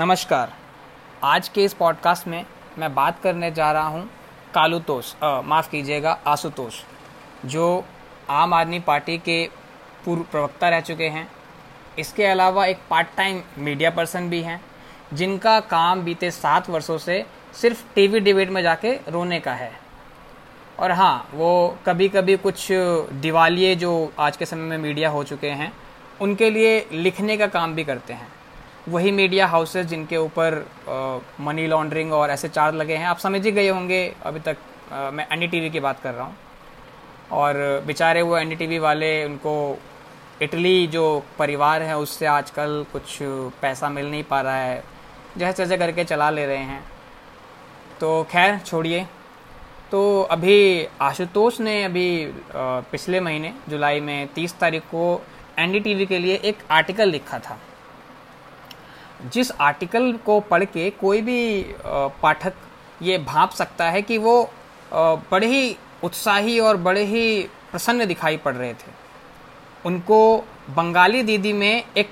नमस्कार। आज के इस पॉडकास्ट में मैं बात करने जा रहा हूँ कालुतोष माफ़ कीजिएगा, आशुतोष, जो आम आदमी पार्टी के पूर्व प्रवक्ता रह चुके हैं। इसके अलावा एक पार्ट टाइम मीडिया पर्सन भी हैं, जिनका काम बीते सात वर्षों से सिर्फ़ टीवी डिबेट में जाके रोने का है। और हाँ वो कभी कभी कुछ दिवालिये जो आज के समय में मीडिया हो चुके हैं, उनके लिए लिखने का काम भी करते हैं। वही मीडिया हाउसेस जिनके ऊपर मनी लॉन्ड्रिंग और ऐसे चार्ज लगे हैं। आप समझ ही गए होंगे अभी तक आ, मैं एनडीटीवी की बात कर रहा हूँ। और बेचारे वो एनडीटीवी वाले उनको इटली जो परिवार है उससे आजकल कुछ पैसा मिल नहीं पा रहा है। जैसे जैसे करके चला ले रहे हैं। तो खैर छोड़िए। तो अभी आशुतोष ने अभी पिछले महीने जुलाई में 30 तारीख को एनडीटीवी के लिए एक आर्टिकल लिखा था। जिस आर्टिकल को पढ़ के कोई भी पाठक ये भाप सकता है कि वो बड़े ही उत्साही और बड़े ही प्रसन्न दिखाई पड़ रहे थे। उनको बंगाली दीदी में एक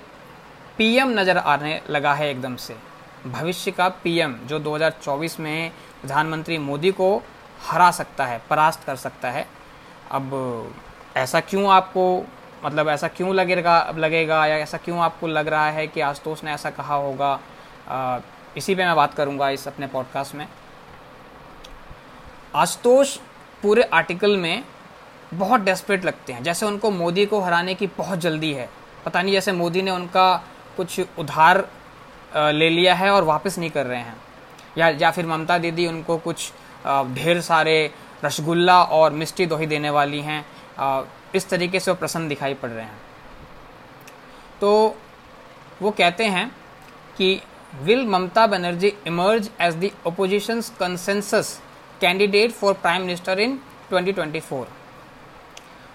पीएम नज़र आने लगा है एकदम से। भविष्य का पीएम जो 2024 में प्रधानमंत्री मोदी को हरा सकता है, परास्त कर सकता है। अब ऐसा क्यों आपको मतलब ऐसा क्यों लगेगा लगेगा या ऐसा क्यों आपको लग रहा है कि आशुतोष ने ऐसा कहा होगा? आ, इसी पे मैं बात करूँगा इस अपने पॉडकास्ट में। आशुतोष पूरे आर्टिकल में बहुत डेस्परेट लगते हैं। जैसे उनको मोदी को हराने की बहुत जल्दी है। पता नहीं जैसे मोदी ने उनका कुछ उधार ले लिया है और वापस नहीं कर रहे हैं। या या फिर ममता दीदी उनको कुछ ढेर सारे रसगुल्ला और मिष्टी दोही देने वाली हैं। इस तरीके से वो प्रसन्न दिखाई पड़ रहे हैं। तो वो कहते हैं कि will Mamata Banerjee emerge as the opposition consensus candidate for prime minister in 2024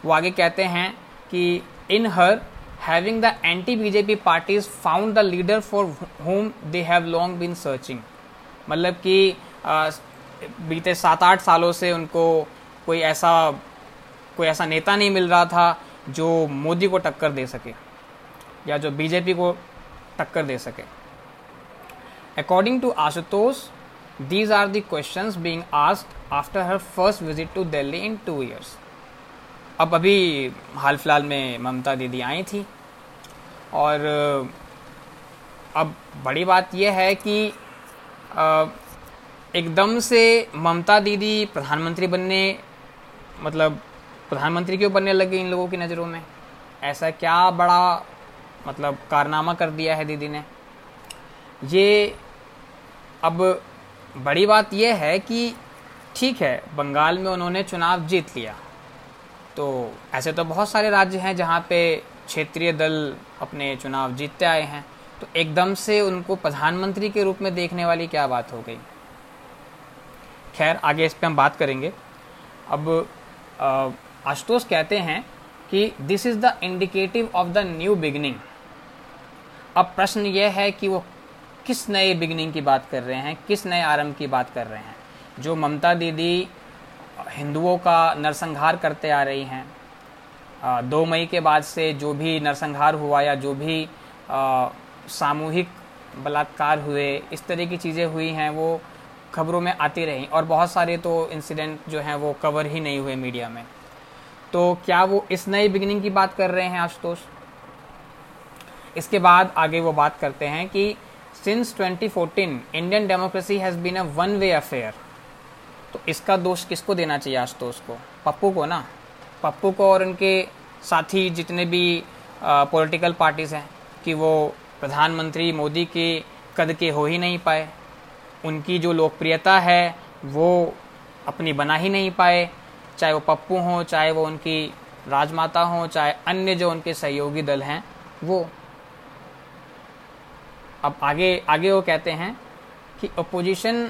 वो आगे कहते हैं कि in her having the anti BJP parties found the leader for whom they have long been searching मतलब कि बीते सात आठ सालों से उनको कोई ऐसा कोई ऐसा नेता नहीं मिल रहा था जो मोदी को टक्कर दे सके, या जो बीजेपी को टक्कर दे सके। According to Ashutosh these are the question being ask after her first visit to Delhi in two years अब अभी हाल फ़िलहाल में ममता दीदी आई थी। और अब बड़ी बात यह है कि एकदम से ममता दीदी प्रधानमंत्री बनने मतलब प्रधानमंत्री क्यों बनने लगे इन लोगों की नज़रों में? ऐसा क्या बड़ा मतलब कारनामा कर दिया है दीदी ने? ये, अब बड़ी बात यह है कि ठीक है, बंगाल में उन्होंने चुनाव जीत लिया। तो ऐसे तो बहुत सारे राज्य हैं जहाँ पे क्षेत्रीय दल अपने चुनाव जीतते आए हैं। तो एकदम से उनको प्रधानमंत्री के रूप में देखने वाली क्या बात हो गई? खैर, आगे इस पर हम बात करेंगे। अब आशुतोष कहते हैं कि this is the indicative of the new beginning अब प्रश्न यह है कि वो किस नए बिगनिंग की बात कर रहे हैं, किस नए आरंभ की बात कर रहे हैं? जो ममता दीदी हिंदुओं का नरसंहार करते आ रही हैं दो मई के बाद से जो भी नरसंहार हुआ या जो भी सामूहिक बलात्कार हुए, इस तरह की चीज़ें हुई हैं, वो खबरों में आती रही। और बहुत सारे तो इंसिडेंट जो हैं वो कवर ही नहीं हुए मीडिया में। तो क्या वो इस नई बिगिनिंग की बात कर रहे हैं आशुतोष? इसके बाद आगे वो बात करते हैं कि since 2014 Indian democracy has been a one way affair तो इसका दोष किसको देना चाहिए आशुतोष को? पप्पू को ना? पप्पू को और उनके साथी जितने भी पॉलिटिकल पार्टीज़ हैं कि वो प्रधानमंत्री मोदी के कद के हो ही नहीं पाए। उनकी जो लोकप्रियता है, वो अपनी बना ही नहीं पाए। चाहे वो पप्पू हों, चाहे वो उनकी राजमाता हों, चाहे अन्य जो उनके सहयोगी दल हैं, वो अब आगे आगे वो कहते हैं कि opposition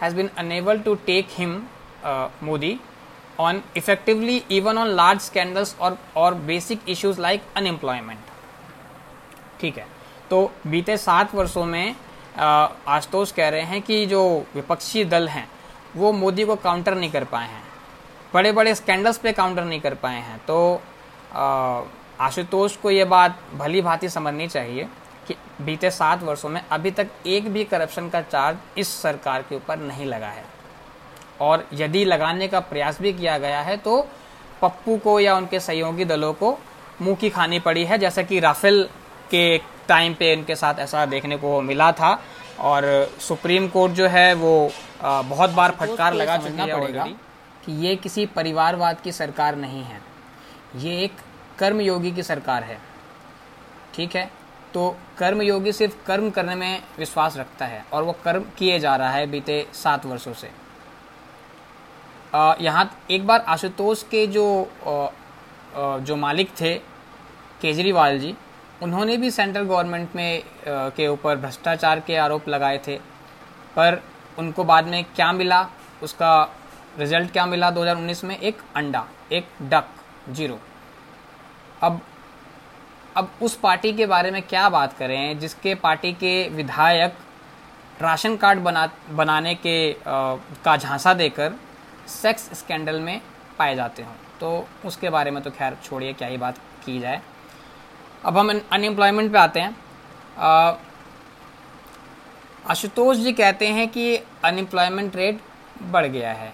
has been unable to take him Modi on effectively even on large scandals और और बेसिक इश्यूज़ लाइक अनएम्प्लॉयमेंट ठीक है। तो बीते सात वर्षों में आशुतोष कह रहे हैं कि जो विपक्षी दल हैं, वो मोदी को काउंटर नहीं कर पाए हैं। बड़े बड़े स्कैंडल्स पे काउंटर नहीं कर पाए हैं। तो आशुतोष को ये बात भली भांति समझनी चाहिए कि बीते सात वर्षों में अभी तक एक भी करप्शन का चार्ज इस सरकार के ऊपर नहीं लगा है। और यदि लगाने का प्रयास भी किया गया है तो पप्पू को या उनके सहयोगी दलों को मुँह की खानी पड़ी है। जैसा कि राफेल के टाइम पे इनके साथ ऐसा देखने को मिला था और सुप्रीम कोर्ट जो है वो बहुत बार फटकार लगा चुका पड़ेगा। कि ये किसी परिवारवाद की सरकार नहीं है। ये एक कर्मयोगी की सरकार है। ठीक है? तो कर्मयोगी सिर्फ़ कर्म करने में विश्वास रखता है और वो कर्म किए जा रहा है बीते सात वर्षों से। यहाँ एक बार आशुतोष के जो आ, आ, जो मालिक थे केजरीवाल जी उन्होंने भी सेंट्रल गवर्नमेंट में आ, के ऊपर भ्रष्टाचार के आरोप लगाए थे। पर उनको बाद में क्या मिला? उसका रिज़ल्ट क्या मिला 2019 में? एक अंडा एक डक ज़ीरो। अब अब उस पार्टी के बारे में क्या बात करें? जिसके पार्टी के विधायक राशन कार्ड बना बनाने के आ, का झांसा देकर सेक्स स्कैंडल में पाए जाते हों। तो उसके बारे में तो खैर छोड़िए क्या ही बात की जाए। अब हम अनएम्प्लॉयमेंट पे आते हैं। आशुतोष जी कहते हैं कि अनएम्प्लॉयमेंट रेट बढ़ गया है।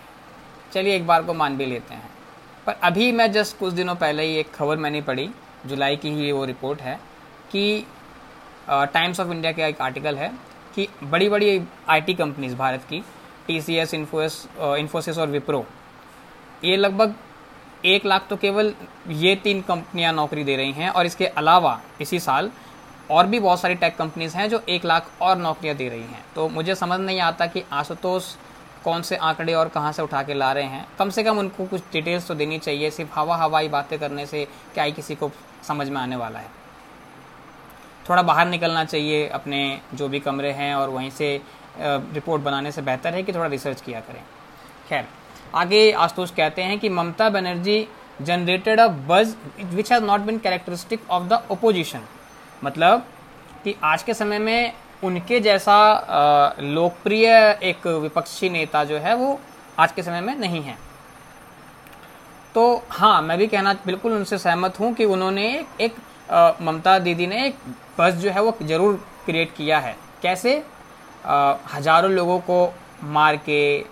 चलिए एक बार को मान भी लेते हैं। पर अभी मैं जस्ट कुछ दिनों पहले ही एक खबर मैंने पढ़ी, जुलाई की ही वो रिपोर्ट है, कि टाइम्स ऑफ़ इंडिया का एक आर्टिकल है कि बड़ी बड़ी आईटी कंपनीज़ भारत की टी सी एस इन्फोसिस और विप्रो ये लगभग एक लाख तो केवल ये तीन कंपनियाँ नौकरी दे रही हैं और इसके अलावा इसी साल और भी बहुत सारी टेक कंपनीज़ हैं जो एक लाख और नौकरियाँ दे रही हैं। तो मुझे समझ नहीं आता कि आशुतोष कौन से आंकड़े और कहाँ से उठा के ला रहे हैं। कम से कम उनको कुछ डिटेल्स तो देनी चाहिए, सिर्फ़ हवा हवाई बातें करने से क्या ही किसी को समझ में आने वाला है। थोड़ा बाहर निकलना चाहिए अपने जो भी कमरे हैं और वहीं से रिपोर्ट बनाने से बेहतर है कि थोड़ा रिसर्च किया करें। खैर, आगे आशुतोष कहते हैं कि ममता Banerjee generated a buzz which has not been characteristic of the opposition मतलब कि आज के समय में उनके जैसा लोकप्रिय एक विपक्षी नेता जो है वो आज के समय में नहीं है। तो हाँ मैं भी कहना बिल्कुल उनसे सहमत हूँ कि उन्होंने एक ममता दीदी ने एक बस जो है वो ज़रूर क्रिएट किया है। कैसे? हज़ारों लोगों को मार के,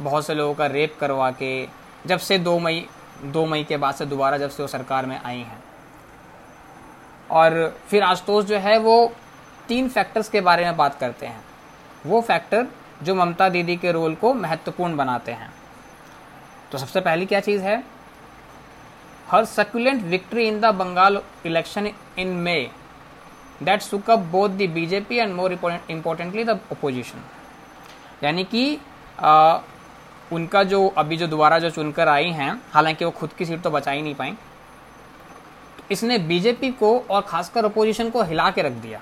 बहुत से लोगों का रेप करवा के, जब से दो मई दो मई के बाद से दोबारा जब से वो सरकार में आई हैं। और फिर आशुतोष जो है वो तीन फैक्टर्स के बारे में बात करते हैं। वो फैक्टर जो ममता दीदी के रोल को महत्वपूर्ण बनाते हैं। तो सबसे पहली क्या चीज़ है? Her succulent victory in the Bengal election in May that shook up both the BJP and more importantly the opposition यानी कि आ, उनका जो अभी जो दोबारा जो चुनकर आई हैं हालाँकि वो खुद की सीट तो बचा ही नहीं पाई इसने बीजेपी को और खासकर अपोजिशन को हिला के रख दिया।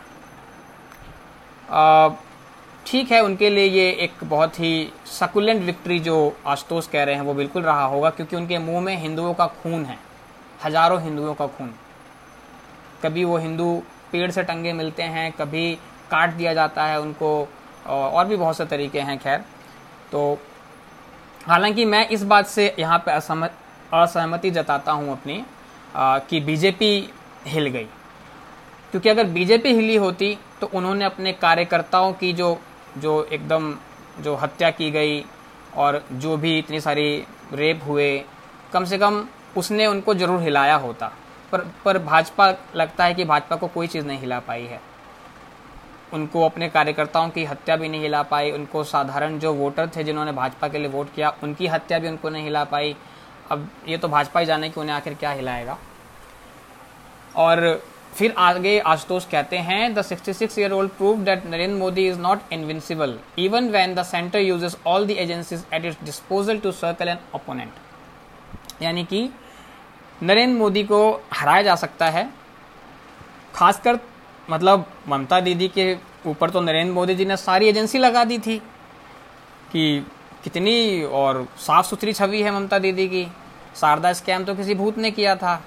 ठीक है, उनके लिए ये एक बहुत ही सकुलेंट विक्ट्री जो आशुतोष कह रहे हैं, वो बिल्कुल रहा होगा, क्योंकि उनके मुँह में हिंदुओं का खून है, हज़ारों हिंदुओं का खून। कभी वो हिंदू पेड़ से टंगे मिलते हैं, कभी काट दिया जाता है उनको और भी बहुत से तरीके हैं, खैर। तो हालाँकि मैं इस बात से यहाँ पे असहमति जताता हूँ अपनी कि बीजेपी हिल गई। क्योंकि अगर बीजेपी हिली होती तो उन्होंने अपने कार्यकर्ताओं की जो जो एकदम जो हत्या की गई और जो भी इतनी सारी रेप हुए, कम से कम उसने उनको ज़रूर हिलाया होता। पर पर भाजपा लगता है कि भाजपा को कोई चीज़ नहीं हिला पाई है। उनको अपने कार्यकर्ताओं की हत्या भी नहीं हिला पाई, उनको साधारण जो वोटर थे जिन्होंने भाजपा के लिए वोट किया, उनकी हत्या भी उनको नहीं हिला पाई। अब ये तो भाजपा ही जाने कि उन्हें आखिर क्या हिलाएगा। और फिर आगे आशुतोष कहते हैं the 66 year old prove that Narendra Modi is not invincible even when the centre uses all the agencies at its disposal to circle an opponent यानी कि नरेंद्र मोदी को हराया जा सकता है, खासकर मतलब ममता दीदी के ऊपर तो नरेंद्र मोदी जी ने सारी एजेंसी लगा दी थी कि कितनी और साफ़ सुथरी छवि है ममता दीदी की। शारदा स्कैम तो किसी भूत ने किया था।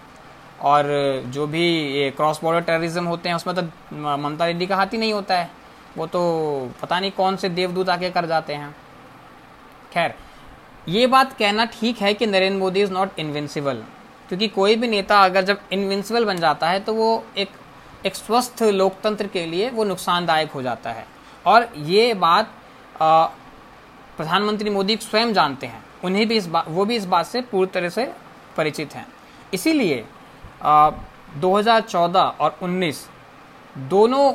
और जो भी ये क्रॉस बॉर्डर टेररिज्म होते हैं, उसमें तो ममता दीदी का हाथ ही नहीं होता है। वो तो पता नहीं कौन से देवदूत आके कर जाते हैं। खैर, ये बात कहना ठीक है कि Narendra Modi is not invincible क्योंकि कोई भी नेता अगर जब इन्विंसिबल बन जाता है तो वो एक एक स्वस्थ लोकतंत्र के लिए वो नुकसानदायक हो जाता है। और ये बात प्रधानमंत्री मोदी स्वयं जानते हैं। उन्हें भी इस बात वो भी इस बात से पूरी तरह से परिचित हैं। इसीलिए 2014 और 19 दोनों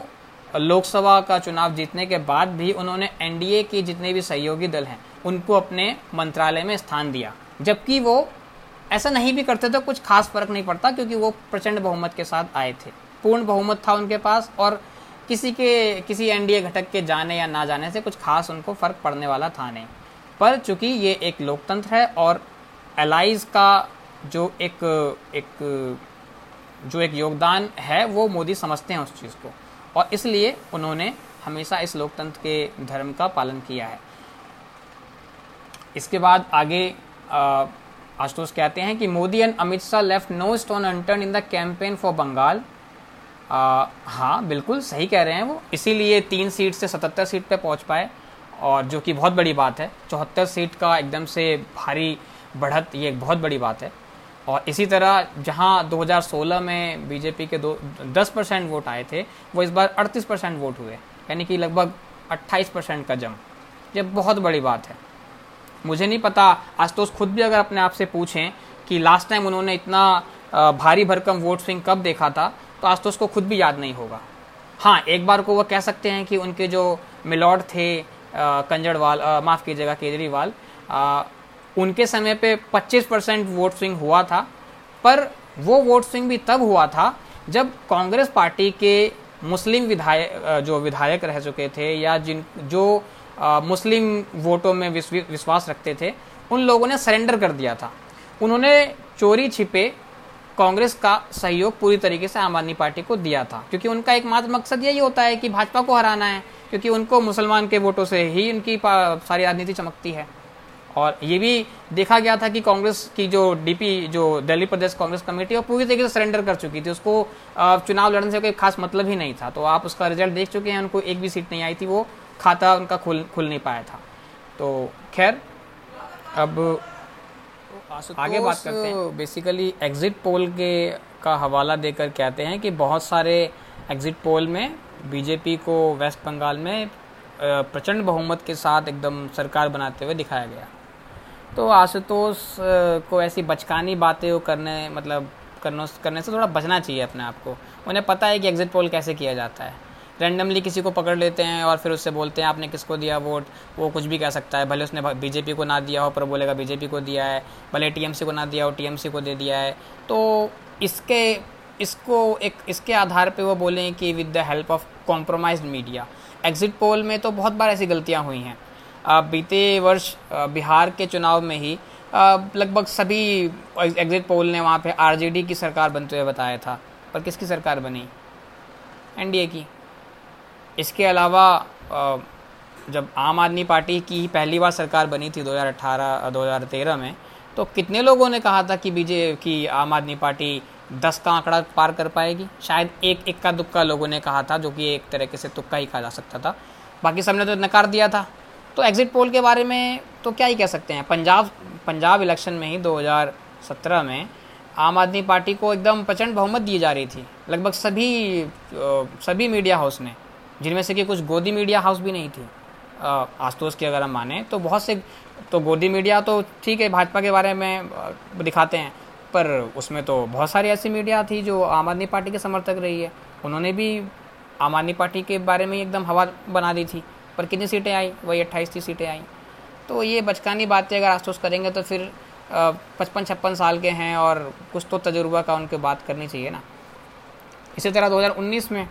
लोकसभा का चुनाव जीतने के बाद भी उन्होंने एनडीए के जितने भी सहयोगी दल हैं, उनको अपने मंत्रालय में स्थान दिया। जबकि वो ऐसा नहीं भी करते तो कुछ खास फ़र्क नहीं पड़ता क्योंकि वो प्रचंड बहुमत के साथ आए थे। पूर्ण बहुमत था उनके पास और किसी के, किसी एनडीए घटक के जाने या ना जाने से कुछ खास उनको फ़र्क पड़ने वाला था नहीं। पर चूँकि ये एक लोकतंत्र है और एलाइज का जो एक एक जो एक योगदान है, वो मोदी समझते हैं उस चीज़ को। और इसलिए उन्होंने हमेशा इस लोकतंत्र के धर्म का पालन किया है। इसके बाद आगे आशुतोष कहते हैं कि Modi and Amit Shah left no stone unturn in the campaign for Bengal हाँ बिल्कुल सही कह रहे हैं वो। इसीलिए तीन सीट से सतहत्तर सीट पे पहुँच पाए, और जो कि बहुत बड़ी बात है। चौहत्तर सीट का एकदम से भारी बढ़त, ये एक बहुत बड़ी बात है। और इसी तरह जहाँ 2016 में बीजेपी के दो, दस परसेंट वोट आए थे, वो इस बार अड़तीस परसेंट वोट हुए, यानी कि लगभग 28 परसेंट का जम। ये बहुत बड़ी बात है। मुझे नहीं पता, आशुतोष खुद भी अगर अपने आप से पूछें कि लास्ट टाइम उन्होंने इतना भारी भरकम वोट स्विंग कब देखा था तो आशुतोष को खुद भी याद नहीं होगा। हाँ एक बार को वह कह सकते हैं कि उनके जो मिलॉर्ड थे कंजड़वाल माफ़ कीजिएगा, केजरीवाल उनके समय पे 25 परसेंट वोट स्विंग हुआ था पर वो वोट स्विंग भी तब हुआ था जब कांग्रेस पार्टी के मुस्लिम विधायक जो विधायक रह चुके थे या जिन जो आ, मुस्लिम वोटों में विश्वास रखते थे उन लोगों ने सरेंडर कर दिया था। उन्होंने चोरी छिपे कांग्रेस का सहयोग पूरी तरीके से आम आदमी पार्टी को दिया था क्योंकि उनका एकमात्र मकसद यही होता है कि भाजपा को हराना है क्योंकि उनको मुसलमान के वोटों से ही उनकी सारी राजनीति चमकती है। और ये भी देखा गया था कि कांग्रेस की जो डीपी जो दिल्ली प्रदेश कांग्रेस कमेटी वो पूरी तरीके से सरेंडर कर चुकी थी। उसको चुनाव लड़ने से कोई खास मतलब ही नहीं था। तो आप उसका रिज़ल्ट देख चुके हैं उनको एक भी सीट नहीं आई थी वो खाता उनका खुल खुल नहीं पाया था। तो खैर अब आगे बात करते हैं। बेसिकली एग्जिट पोल के का हवाला देकर कहते हैं कि बहुत सारे एग्जिट पोल में बीजेपी को वेस्ट बंगाल में प्रचंड बहुमत के साथ एकदम सरकार बनाते हुए दिखाया गया। तो आशुतोष को ऐसी बचकानी बातें वो करने मतलब करने करने से थोड़ा बचना चाहिए अपने आप को। उन्हें पता है कि एग्जिट पोल कैसे किया जाता है। रैंडमली किसी को पकड़ लेते हैं और फिर उससे बोलते हैं, आपने किसको दिया वोट वो कुछ भी कह सकता है। भले उसने बीजेपी को ना दिया हो, पर बोलेगा बीजेपी को दिया है। भले टीएमसी को ना दिया हो टीएमसी को दे दिया है। तो इसके, इसको एक, इसके आधार पे वो बोलें कि with the help of compromise media exit poll में तो बहुत बार ऐसी गलतियाँ हुई हैं। बीते वर्ष बिहार के चुनाव में ही लगभग सभी एग्जिट पोल ने वहाँ पे आरजेडी की सरकार बनते हुए बताया था। पर किसकी सरकार बनी? एनडीए की। इसके अलावा जब आम आदमी पार्टी की पहली बार सरकार बनी थी 2018 2013 में तो कितने लोगों ने कहा था कि बीजे, की आम आदमी पार्टी दस का आंकड़ा पार कर पाएगी? शायद एक इक्का दुक्का लोगों ने कहा था, जो कि एक तरीके से तुक्का ही कहा जा सकता था। बाकी सबने तो नकार दिया था। तो एग्जिट पोल के बारे में तो क्या ही कह सकते हैं? पंजाब पंजाब इलेक्शन में ही 2017 में आम आदमी पार्टी को एकदम प्रचंड बहुमत दी जा रही थी। लगभग सभी सभी मीडिया हाउस ने, जिनमें से कि कुछ गोदी मीडिया हाउस भी नहीं थी। आशुतोष की अगर हम माने तो बहुत से तो गोदी मीडिया तो ठीक है, भाजपा के बारे में दिखाते हैं, पर उसमें तो बहुत सारी ऐसी मीडिया थी जो आम आदमी पार्टी के समर्थक रही है। उन्होंने भी आम आदमी पार्टी के बारे में एकदम हवा बना दी थी। पर कितनी सीटें आई? वही अट्ठाईस तीस सीटें आई। तो ये बचकानी बातें अगर आसोस करेंगे तो फिर पचपन छप्पन साल के हैं और कुछ तो तजुर्बा का उनके बात करनी चाहिए ना। इसी तरह 2019 में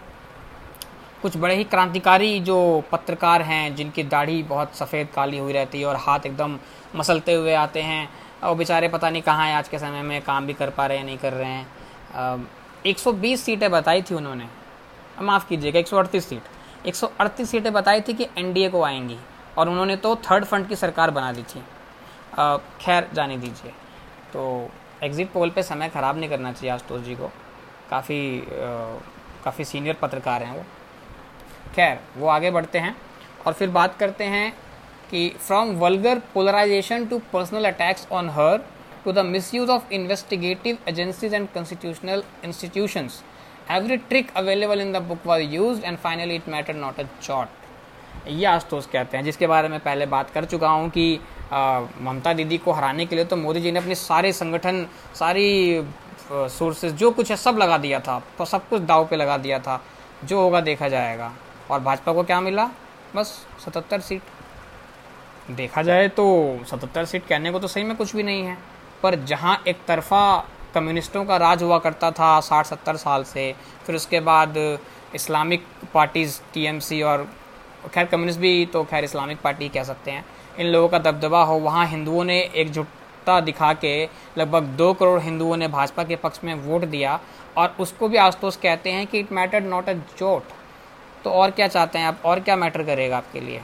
कुछ बड़े ही क्रांतिकारी जो पत्रकार हैं, जिनकी दाढ़ी बहुत सफ़ेद काली हुई रहती है और हाथ एकदम मसलते हुए आते हैं, और बेचारे पता नहीं कहाँ हैं आज के समय में, काम भी कर पा रहे हैं नहीं कर रहे हैं। एक सौ बीस सीटें बताई थी उन्होंने। माफ़ कीजिएगा, एक सौ अड़तीस सीट। एक सौ अड़तीस सीटें बताई थी कि एनडीए को आएँगी और उन्होंने तो थर्ड फ्रंट की सरकार बना दी थी। खैर, जाने दीजिए। तो एग्ज़िट पोल पे समय ख़राब नहीं करना चाहिए आशुतोष जी को। काफ़ी काफ़ी सीनियर पत्रकार हैं वो। खैर, वो आगे बढ़ते हैं और फिर बात करते हैं कि from vulgar polarisation to personal attacks on her to the misuse of investigative agencies and constitutional institutions every trick available in the book was use and finally it matter not a jot ये आशुतोष कहते हैं, जिसके बारे में पहले बात कर चुका हूँ कि ममता दीदी को हराने के लिए तो मोदी जी ने अपने सारे संगठन, सारी सोर्सेज जो कुछ है सब लगा दिया था तो सब कुछ दाव पे लगा दिया था, जो होगा देखा जाएगा। और भाजपा को क्या मिला? बस सतहत्तर सीट। देखा जाए तो सतहत्तर सीट कहने को तो सही में कुछ भी नहीं है, पर जहाँ एक तरफा कम्युनिस्टों का राज हुआ करता था साठ सत्तर साल से। फिर उसके बाद इस्लामिक पार्टीज़ टीएमसी और खैर कम्युनिस्ट भी तो खैर इस्लामिक पार्टी कह सकते हैं। इन लोगों का दबदबा हो, वहाँ हिंदुओं ने एकजुटता दिखा के लगभग दो करोड़ हिंदुओं ने भाजपा के पक्ष में वोट दिया और उसको भी आशुतोष कहते हैं कि it matter not a jot. तो और क्या चाहते हैं आप? और क्या मैटर करेगा आपके लिए?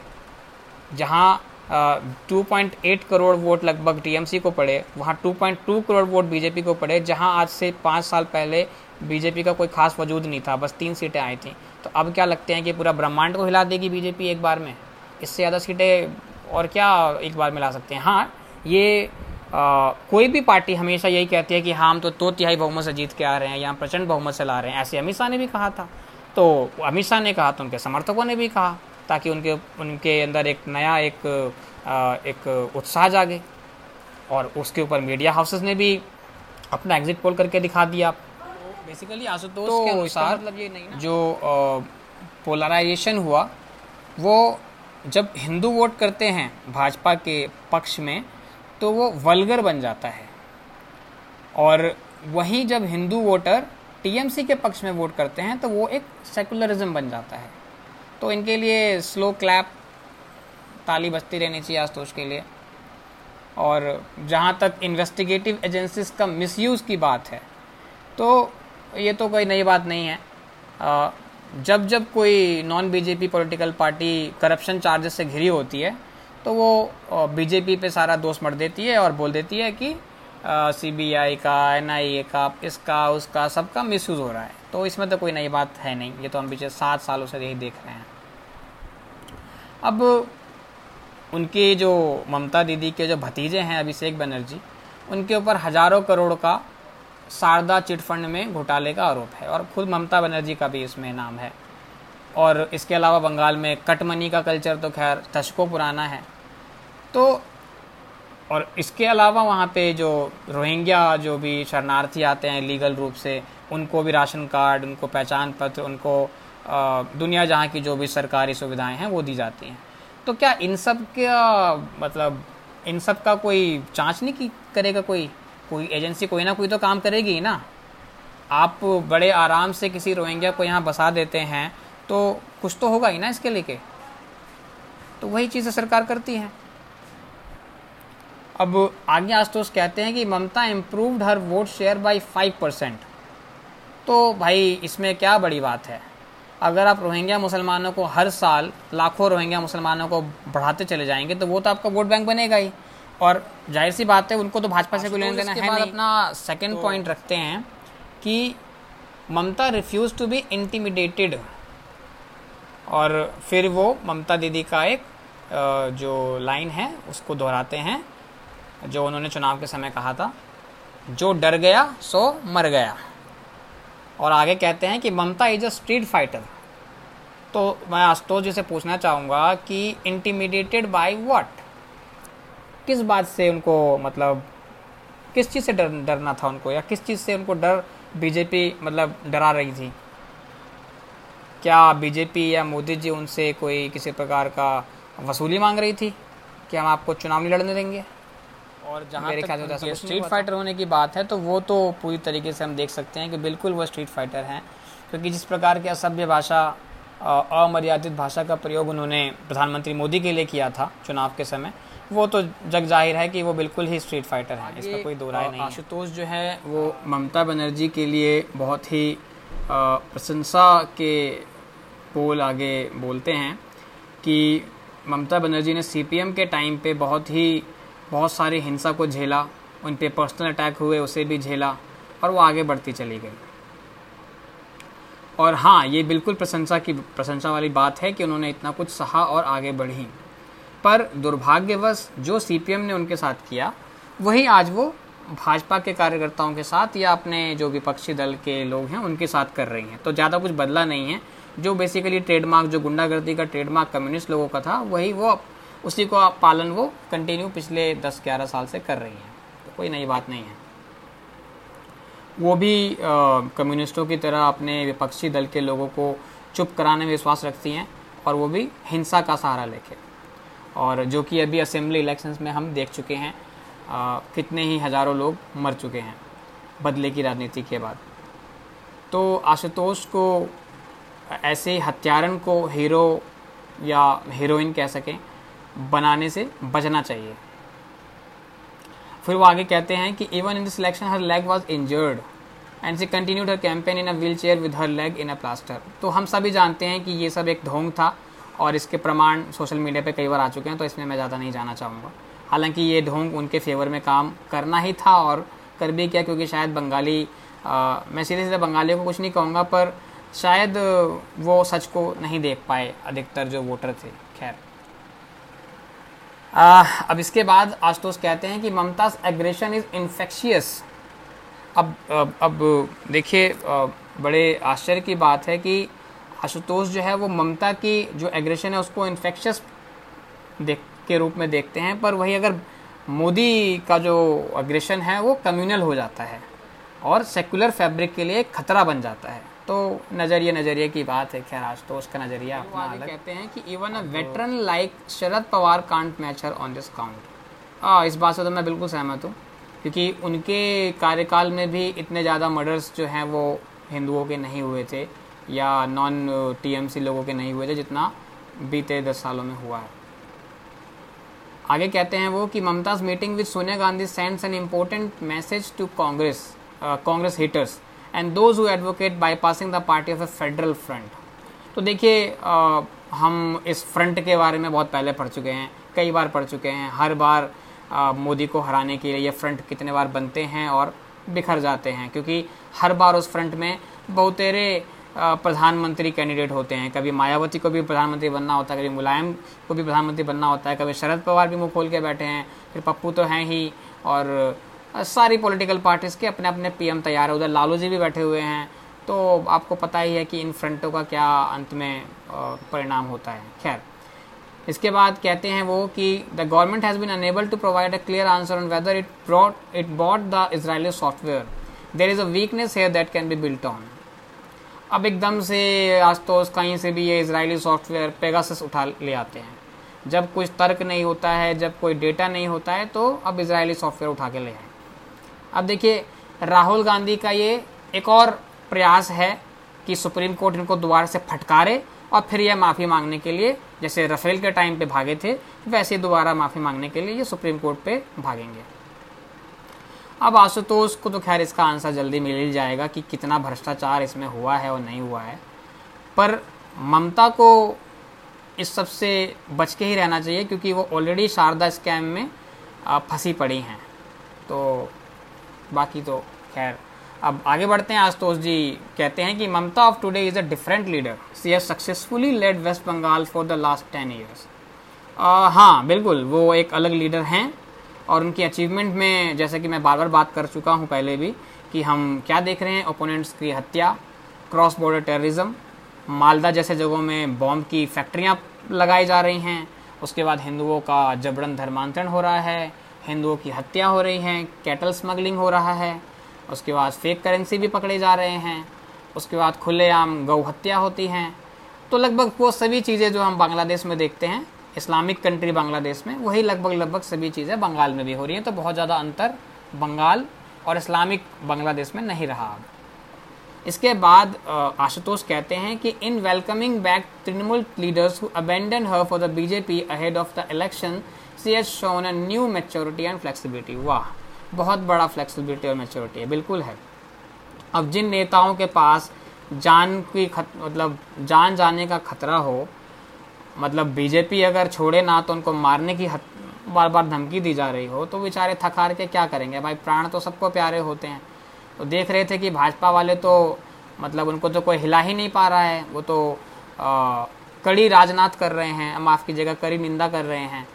जहाँ two point eight crore vote लगभग टीएमसी को पड़े वहाँ two point two crore vote BJP को पड़े जहाँ आज से पाँच साल पहले बीजेपी का कोई खास वजूद नहीं था बस तीन सीटें आई थी। तो अब क्या लगते हैं कि पूरा ब्रह्मांड को हिला देगी बीजेपी एक बार में? इससे ज़्यादा सीटें और क्या एक बार में ला सकते हैं? हाँ ये आ, कोई भी पार्टी हमेशा यही कहती है कि हाँ हम तो दो तिहाई बहुमत से जीत के आ रहे हैं या हम प्रचंड बहुमत से ला रहे हैं ऐसे अमित शाह ने भी कहा था। तो अमित शाह ने कहा तो उनके समर्थकों ने भी कहा। ताकि उनके उनके अंदर एक नया एक एक उत्साह जागे। और उसके ऊपर मीडिया हाउसेस ने भी अपना एग्जिट पोल करके दिखा दिया। बेसिकली आशुतोष तो के अनुसार मतलब ये नहीं ना? जो पोलराइजेशन हुआ वो जब हिंदू वोट करते हैं भाजपा के पक्ष में तो वो वल्गर बन जाता है। और वहीं जब हिंदू वोटर टीएमसी के पक्ष में वोट करते हैं तो वो एक सेकुलरिज्म बन जाता है। तो इनके लिए स्लो क्लैप ताली बजती रहनी चाहिए आस्तोष के लिए। और जहाँ तक इन्वेस्टिगेटिव एजेंसीज का मिसयूज़ की बात है तो ये तो कोई नई बात नहीं है। आ, जब जब कोई non BJP political party corruption charges से घिरी होती है तो वो बीजेपी पे सारा दोष मर देती है और बोल देती है कि सीबीआई का एनआईए का, इसका, उसका, सबका मिसयूज़ हो रहा है। तो इसमें तो कोई नई बात है नहीं। ये तो हम पिछले सात सालों से यही देख रहे हैं। अब उनके जो ममता दीदी के जो भतीजे हैं अभिषेक बनर्जी, उनके ऊपर हज़ारों करोड़ का शारदा चिटफंड में घोटाले का आरोप है और खुद ममता बनर्जी का भी इसमें नाम है। और इसके अलावा बंगाल में कटमनी का कल्चर तो खैर दशकों पुराना है। तो और इसके अलावा वहाँ पे जो रोहिंग्या जो भी शरणार्थी आते हैं लीगल रूप से, उनको भी राशन कार्ड, उनको पहचान पत्र, उनको दुनिया जहाँ की जो भी सरकारी सुविधाएँ हैं, वो दी जाती हैं। तो क्या इन सब का मतलब इन सब का कोई जाँच नहीं की करेगा कोई? कोई एजेंसी कोई ना कोई तो काम करेगी ही ना। आप बड़े आराम से किसी रोहिंग्या को यहाँ बसा देते हैं तो कुछ तो होगा ही ना इसके लेके। तो वही चीज़ें सरकार करती है। अब आगे आशुतोष कहते हैं कि Mamata improved her vote share by five percent तो भाई इसमें क्या बड़ी बात है? अगर आप रोहिंग्या मुसलमानों को हर साल लाखों रोहिंग्या मुसलमानों को बढ़ाते चले जाएँगे तो वो तो आपका वोट बैंक बनेगा ही। और ज़ाहिर सी बात है उनको तो भाजपा से कोई लेना देना है नहीं। अपना सेकंड तो, पॉइंट रखते हैं कि Mamata refuse to be intimidated और फिर वो ममता दीदी का एक जो लाइन है उसको दोहराते हैं। जो उन्होंने चुनाव के समय कहा था, जो डर गया, सो मर गया। और आगे कहते हैं कि Mamata is a street fighter तो मैं आशुतोष जी से पूछना चाहूँगा कि इंटीमिडेटेड बाय व्हाट किस बात से उनको मतलब किस चीज़ से डर, डरना था उनको, या किस चीज़ से उनको डर बीजेपी मतलब डरा रही थी? क्या बीजेपी या मोदी जी उनसे कोई किसी प्रकार का वसूली मांग रही थी कि हम आपको चुनाव नहीं लड़ने देंगे? और जहाँ से स्ट्रीट फाइटर होने की बात है तो वो तो पूरी तरीके से हम देख सकते हैं कि बिल्कुल वो स्ट्रीट फाइटर हैं क्योंकि जिस प्रकार की असभ्य भाषा अमर्यादित भाषा का प्रयोग उन्होंने प्रधानमंत्री मोदी के लिए किया था चुनाव के समय वो तो जग ज़ाहिर है कि वो बिल्कुल ही स्ट्रीट फाइटर है इसका कोई दो राय नहीं आशुतोष जो है वो ममता बनर्जी के लिए बहुत ही प्रशंसा के पोल आगे बोलते हैं कि ममता बनर्जी ने सीपीएम के टाइम पे बहुत ही बहुत सारी हिंसा को झेला, उन पे पर्सनल अटैक हुए, उसे भी झेला, और वो आगे बढ़ती चली गई। और हाँ ये बिल्कुल प्रशंसा की, प्रशंसा वाली बात है कि उन्होंने इतना कुछ सहा और आगे बढ़ी। पर दुर्भाग्यवश, जो सीपीएम ने उनके साथ किया, वही आज वो भाजपा के कार्यकर्ताओं के साथ या अपने जो विपक्षी दल के लोग हैं, उनके साथ कर रही हैं। तो ज़्यादा कुछ बदला नहीं है। जो बेसिकली ट्रेडमार्क जो गुंडागर्दी का ट्रेडमार्क कम्युनिस्ट लोगों का था, वही वो उसी को पालन वो कंटिन्यू पिछले 10-11 साल से कर रही हैं। तो कोई नई बात नहीं है। वो भी कम्युनिस्टों की तरह अपने विपक्षी दल के लोगों को चुप कराने में विश्वास रखती हैं और वो भी हिंसा का सहारा लेके। और जो कि अभी असेंबली इलेक्शंस में हम देख चुके हैं आ, कितने ही हज़ारों लोग मर चुके हैं बदले की राजनीति के बाद। तो आशुतोष को ऐसे हत्यारन को हीरो या हीरोइन कह सकें बनाने से बचना चाहिए। फिर वो आगे कहते हैं कि even in the selection her leg was injured and she continued her campaign in a wheelchair with her leg in a plaster तो हम सभी जानते हैं कि ये सब एक ढोंग था और इसके प्रमाण सोशल मीडिया पे कई बार आ चुके हैं तो इसमें मैं ज़्यादा नहीं जाना चाहूँगा। हालाँकि ये ढोंग उनके फेवर में काम करना ही था और कर भी किया क्योंकि शायद बंगाली आ, मैं सीधे सीधे बंगालियों को कुछ नहीं कहूँगा पर शायद वो सच को नहीं देख पाए अधिकतर जो वोटर थे। खैर अब इसके बाद आशुतोष कहते हैं कि ममताज एग्रेशन इज़ इन्फेक्शियस अब अब, अब देखिए बड़े आश्चर्य की बात है कि आशुतोष जो है वो ममता की जो एग्रेशन है उसको इन्फेक्शस देख के रूप में देखते हैं पर वही अगर मोदी का जो एग्रेशन है वो कम्युनल हो जाता है और सेकुलर फैब्रिक के लिए खतरा बन जाता है। तो नज़रिए नज़रिए की बात है खैर आज तो उसका नज़रिया अपना अलग। कहते हैं कि even a veteran like Sharad Pawar can't match her on this count हाँ इस बात से तो मैं बिल्कुल सहमत हूँ क्योंकि उनके कार्यकाल में भी इतने ज़्यादा मर्डर्स जो हैं वो हिंदुओं के नहीं हुए थे या नॉन टीएमसी लोगों के नहीं हुए थे जितना बीते दस सालों में हुआ है। आगे कहते हैं वो कि Mamata's meeting with Sonia Gandhi sends an important message to Congress Congress hitters and those who advocate bypassing the party of a federal front तो देखिए हम इस फ्रंट के बारे में बहुत पहले पढ़ चुके हैं, कई बार पढ़ चुके हैं। हर बार मोदी को हराने के लिए ये फ्रंट कितने बार बनते हैं और बिखर जाते हैं, क्योंकि हर बार उस फ्रंट में बहुतेरे प्रधानमंत्री कैंडिडेट होते हैं। कभी मायावती को भी प्रधानमंत्री बनना होता है, कभी मुलायम को भी प्रधानमंत्री बनना होता है, कभी शरद पवार भी मुँह खोल के बैठे हैं, फिर पप्पू तो हैं ही, और सारी पॉलिटिकल पार्टीज़ के अपने अपने पीएम तैयार है। उधर लालू जी भी बैठे हुए हैं। तो आपको पता ही है कि इन फ्रंटों का क्या अंत में परिणाम होता है। खैर, इसके बाद कहते हैं वो कि the government has been unable to provide a clear answer on whether it brought it bought the Israeli software there is a weakness here that can be built on अब एकदम से आज तो कहीं से भी ये इसराइली सॉफ्टवेयर पेगासस उठा ले आते हैं। जब कुछ तर्क नहीं होता है, जब कोई डेटा नहीं होता है तो अब इसराइली सॉफ्टवेयर उठा के ले आए। अब देखिए, राहुल गांधी का ये एक और प्रयास है कि सुप्रीम कोर्ट इनको दोबारा से फटकारे और फिर यह माफ़ी मांगने के लिए, जैसे रफेल के टाइम पे भागे थे, वैसे दोबारा माफ़ी मांगने के लिए ये सुप्रीम कोर्ट पे भागेंगे। अब आशुतोष को तो खैर इसका आंसर जल्दी मिल ही जाएगा कि कितना भ्रष्टाचार इसमें हुआ है और नहीं हुआ है। पर ममता को इस सबसे बच के ही रहना चाहिए, क्योंकि वो ऑलरेडी शारदा स्कैम में फंसी पड़ी हैं। तो बाकी तो खैर। अब आगे बढ़ते हैं, आशुतोष जी कहते हैं कि Mamata of today is a different leader she has successfully led West Bengal for the last ten years हाँ बिल्कुल, वो एक अलग लीडर हैं और उनकी अचीवमेंट में जैसे कि मैं बार बार बात कर चुका हूँ पहले भी कि हम क्या देख रहे हैं ओपोनेंट्स की हत्या क्रॉस बॉर्डर टेररिज्म मालदा जैसे जगहों में बॉम्ब की फैक्ट्रियाँ लगाई जा रही हैं, उसके बाद हिंदुओं का जबरन धर्मांतरण हो रहा है हिंदुओं की हत्या हो रही है कैटल स्मगलिंग हो रहा है, उसके बाद फेक करेंसी भी पकड़े जा रहे हैं, उसके बाद खुलेआम गौ हत्या होती हैं। तो लगभग वो सभी चीज़ें जो हम बांग्लादेश में देखते हैं, इस्लामिक कंट्री बांग्लादेश में, वही लगभग लगभग सभी चीज़ें बंगाल में भी हो रही हैं। तो बहुत ज़्यादा अंतर बंगाल और इस्लामिक बांग्लादेश में नहीं रहा अब। इसके बाद आशुतोष कहते हैं कि in welcoming back Trinamool leaders who abandon her for the BJP ahead of the election she has shown a new maturity and flexibility वाह बहुत बड़ा फ्लेक्सिबिलिटी और मेच्योरिटी है बिल्कुल है। अब जिन नेताओं के पास जान की खत मतलब जान जाने का खतरा हो मतलब बीजेपी अगर छोड़े ना तो उनको मारने की हत, बार बार धमकी दी जा रही हो तो बेचारे थकार के क्या करेंगे? भाई प्राण तो सबको प्यारे होते हैं। तो देख रहे थे कि भाजपा वाले तो मतलब उनको तो कोई हिला ही नहीं पा रहा है। वो तो आ, कड़ी राजनाथ कर रहे हैं माफ़ की जगह कड़ी निंदा कर रहे हैं।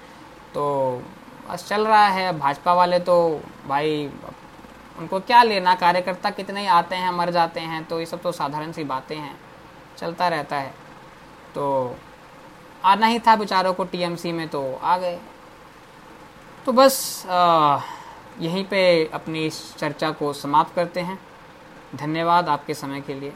तो बस चल रहा है। भाजपा वाले तो भाई, उनको क्या लेना? कार्यकर्ता कितने ही आते हैं, मर जाते हैं तो ये सब तो साधारण सी बातें हैं। चलता रहता है। तो आना ही था बेचारों को टीएमसी में तो आ गए। तो बस यहीं पे अपनी इस चर्चा को समाप्त करते हैं। धन्यवाद आपके समय के लिए।